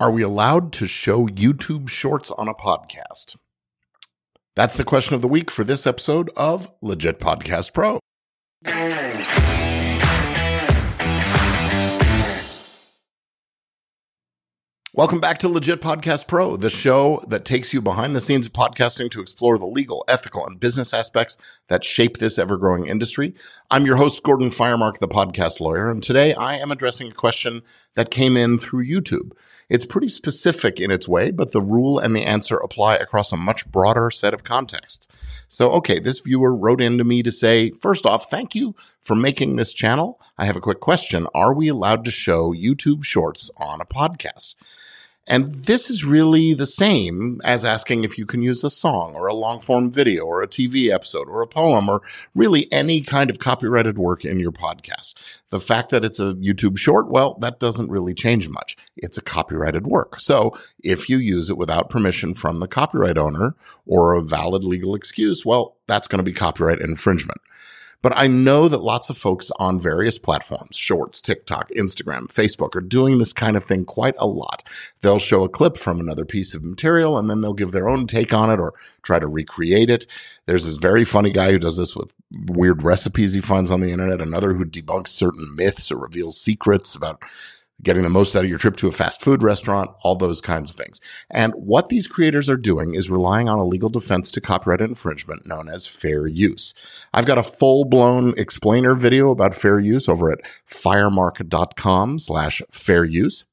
Are we allowed to show YouTube shorts on a podcast? That's the question of the week for this episode of Legit Podcast Pro. Welcome back to Legit Podcast Pro, the show that takes you behind the scenes of podcasting to explore the legal, ethical, and business aspects that shape this ever growing industry. I'm your host, Gordon Firemark, the podcast lawyer, and today I am addressing a question that came in through YouTube. It's pretty specific in its way, but the rule and the answer apply across a much broader set of contexts. So, okay, this viewer wrote in to me to say, first off, thank you for making this channel. I have a quick question. Are we allowed to show YouTube shorts on a podcast? And this is really the same as asking if you can use a song or a long form video or a TV episode or a poem or really any kind of copyrighted work in your podcast. The fact that it's a YouTube short, well, that doesn't really change much. It's a copyrighted work. So if you use it without permission from the copyright owner or a valid legal excuse, well, that's going to be copyright infringement. But I know that lots of folks on various platforms, shorts, TikTok, Instagram, Facebook, are doing this kind of thing quite a lot. They'll show a clip from another piece of material and then they'll give their own take on it or try to recreate it. There's this very funny guy who does this with weird recipes he finds on the internet, another who debunks certain myths or reveals secrets about getting the most out of your trip to a fast food restaurant, all those kinds of things. And what these creators are doing is relying on a legal defense to copyright infringement known as fair use. I've got a full blown explainer video about fair use over at firemark.com slash fair use.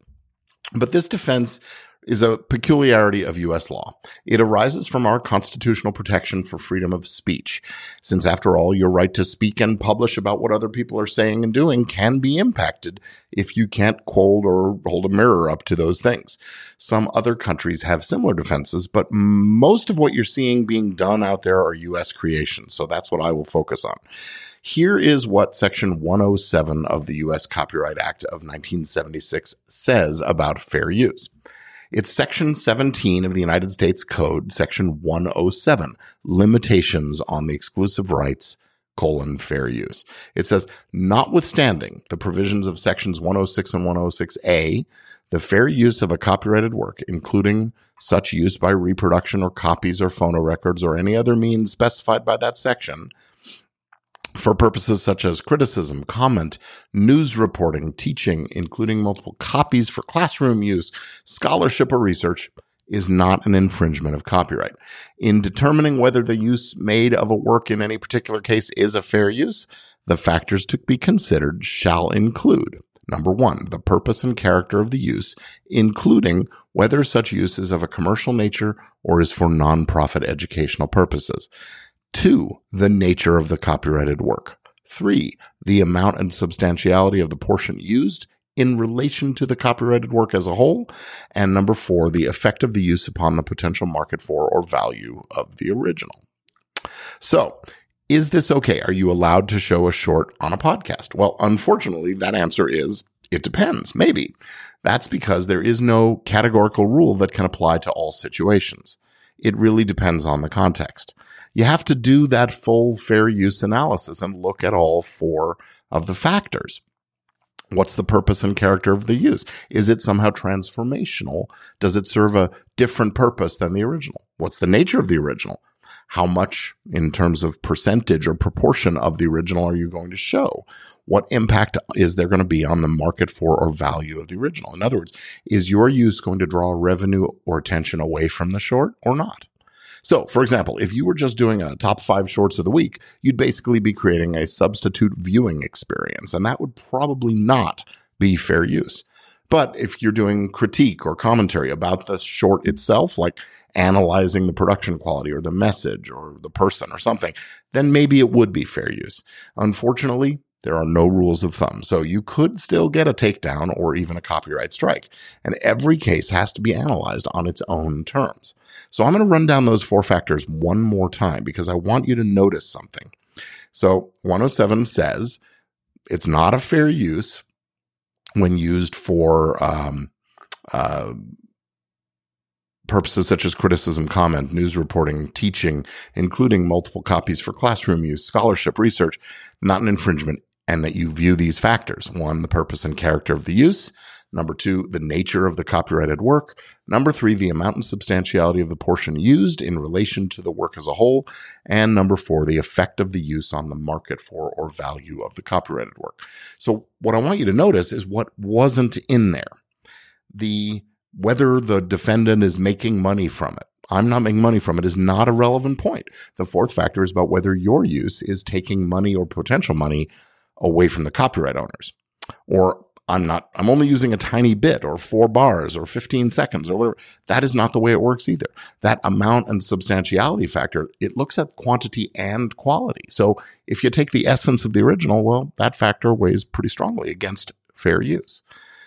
But this defense is a peculiarity of U.S. law. It arises from our constitutional protection for freedom of speech, since after all, your right to speak and publish about what other people are saying and doing can be impacted if you can't hold or hold a mirror up to those things. Some other countries have similar defenses, but most of what you're seeing being done out there are U.S. creations, so that's what I will focus on. Here is what Section 107 of the U.S. Copyright Act of 1976 says about fair use. It's Section 17 of the United States Code, Section 107, Limitations on the Exclusive Rights, colon, fair use. It says, notwithstanding the provisions of Sections 106 and 106A, the fair use of a copyrighted work, including such use by reproduction or copies or phonorecords or any other means specified by that section, for purposes such as criticism, comment, news reporting, teaching, including multiple copies for classroom use, scholarship, or research, is not an infringement of copyright. In determining whether the use made of a work in any particular case is a fair use, the factors to be considered shall include Number one, the purpose and character of the use, including whether such use is of a commercial nature or is for nonprofit educational purposes. Two, the nature of the copyrighted work. Three, the amount and substantiality of the portion used in relation to the copyrighted work as a whole. And number four, the effect of the use upon the potential market for or value of the original. So, is this okay? Are you allowed to show a short on a podcast? Well, unfortunately, that answer is it depends, maybe. That's because there is no categorical rule that can apply to all situations. It really depends on the context you have to do that full fair use analysis and look at all four of the factors. What's the purpose and character of the use? Is it somehow transformational? Does it serve a different purpose than the original? What's the nature of the original? How much in terms of percentage or proportion of the original are you going to show? What impact is there going to be on the market for or value of the original? In other words, is your use going to draw revenue or attention away from the short or not? So, for example, if you were just doing a top five shorts of the week, you'd basically be creating a substitute viewing experience, and that would probably not be fair use. But if you're doing critique or commentary about the short itself, like analyzing the production quality or the message or the person or something, then maybe it would be fair use. Unfortunately, there are no rules of thumb. So you could still get a takedown or even a copyright strike. And every case has to be analyzed on its own terms. So I'm going to run down those four factors one more time because I want you to notice something. So 107 says it's not a fair use when used for um, uh, purposes such as criticism, comment, news reporting, teaching, including multiple copies for classroom use, scholarship, research, not an infringement and that you view these factors. One, the purpose and character of the use. Number two, the nature of the copyrighted work. Number three, the amount and substantiality of the portion used in relation to the work as a whole. And number four, the effect of the use on the market for or value of the copyrighted work. So what I want you to notice is what wasn't in there. The whether the defendant is making money from it. I'm not making money from it is not a relevant point. The fourth factor is about whether your use is taking money or potential money away from the copyright owners. Or I'm not, I'm only using a tiny bit or four bars or 15 seconds or whatever. That is not the way it works either. That amount and substantiality factor, it looks at quantity and quality. So if you take the essence of the original, well, that factor weighs pretty strongly against fair use.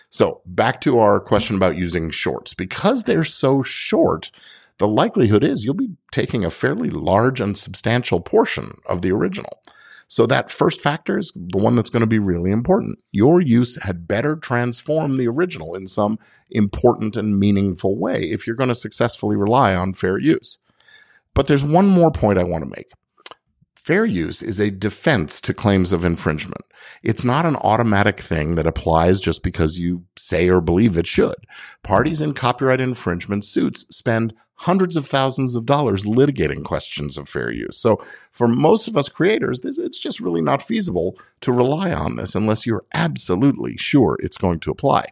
So back to our question about using shorts. Because they're so short, the likelihood is you'll be taking a fairly large and substantial portion of the original. So that first factor is the one that's going to be really important. Your use had better transform the original in some important and meaningful way if you're going to successfully rely on fair use. But there's one more point I want to make. Fair use is a defense to claims of infringement. It's not an automatic thing that applies just because you say or believe it should. Parties in copyright infringement suits spend hundreds of thousands of dollars litigating questions of fair use. So for most of us creators, this, it's just really not feasible to rely on this unless you're absolutely sure it's going to apply.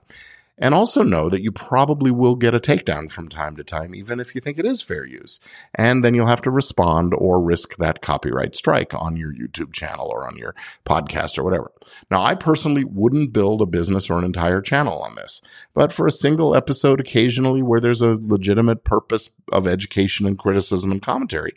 And also know that you probably will get a takedown from time to time, even if you think it is fair use. And then you'll have to respond or risk that copyright strike on your YouTube channel or on your podcast or whatever. Now, I personally wouldn't build a business or an entire channel on this, but for a single episode occasionally where there's a legitimate purpose of education and criticism and commentary,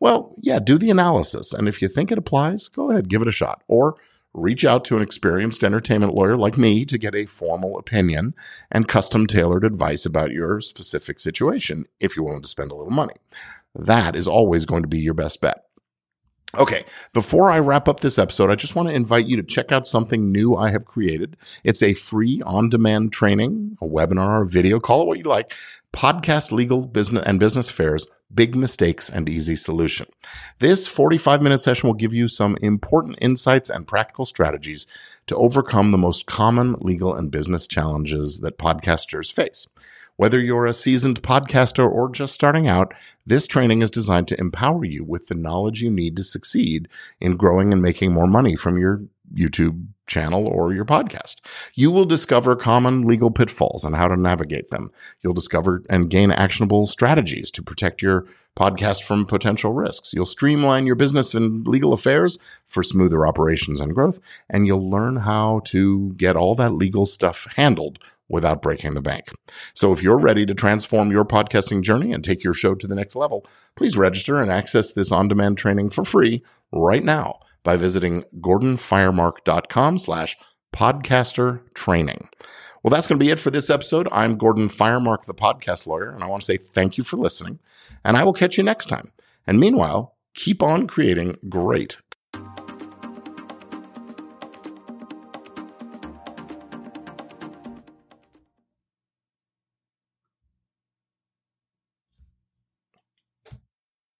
well, yeah, do the analysis. And if you think it applies, go ahead, give it a shot. Or reach out to an experienced entertainment lawyer like me to get a formal opinion and custom tailored advice about your specific situation if you're willing to spend a little money. That is always going to be your best bet. Okay, before I wrap up this episode, I just want to invite you to check out something new I have created. It's a free on demand training, a webinar, a video, call it what you like, podcast legal business and business affairs, big mistakes and easy solution. This 45 minute session will give you some important insights and practical strategies to overcome the most common legal and business challenges that podcasters face. Whether you're a seasoned podcaster or just starting out, this training is designed to empower you with the knowledge you need to succeed in growing and making more money from your YouTube channel or your podcast. You will discover common legal pitfalls and how to navigate them. You'll discover and gain actionable strategies to protect your podcast from potential risks. You'll streamline your business and legal affairs for smoother operations and growth, and you'll learn how to get all that legal stuff handled without breaking the bank. So if you're ready to transform your podcasting journey and take your show to the next level, please register and access this on-demand training for free right now by visiting gordonfiremark.com slash podcaster training. Well, that's going to be it for this episode. I'm Gordon Firemark, the podcast lawyer, and I want to say thank you for listening, and I will catch you next time. And meanwhile, keep on creating great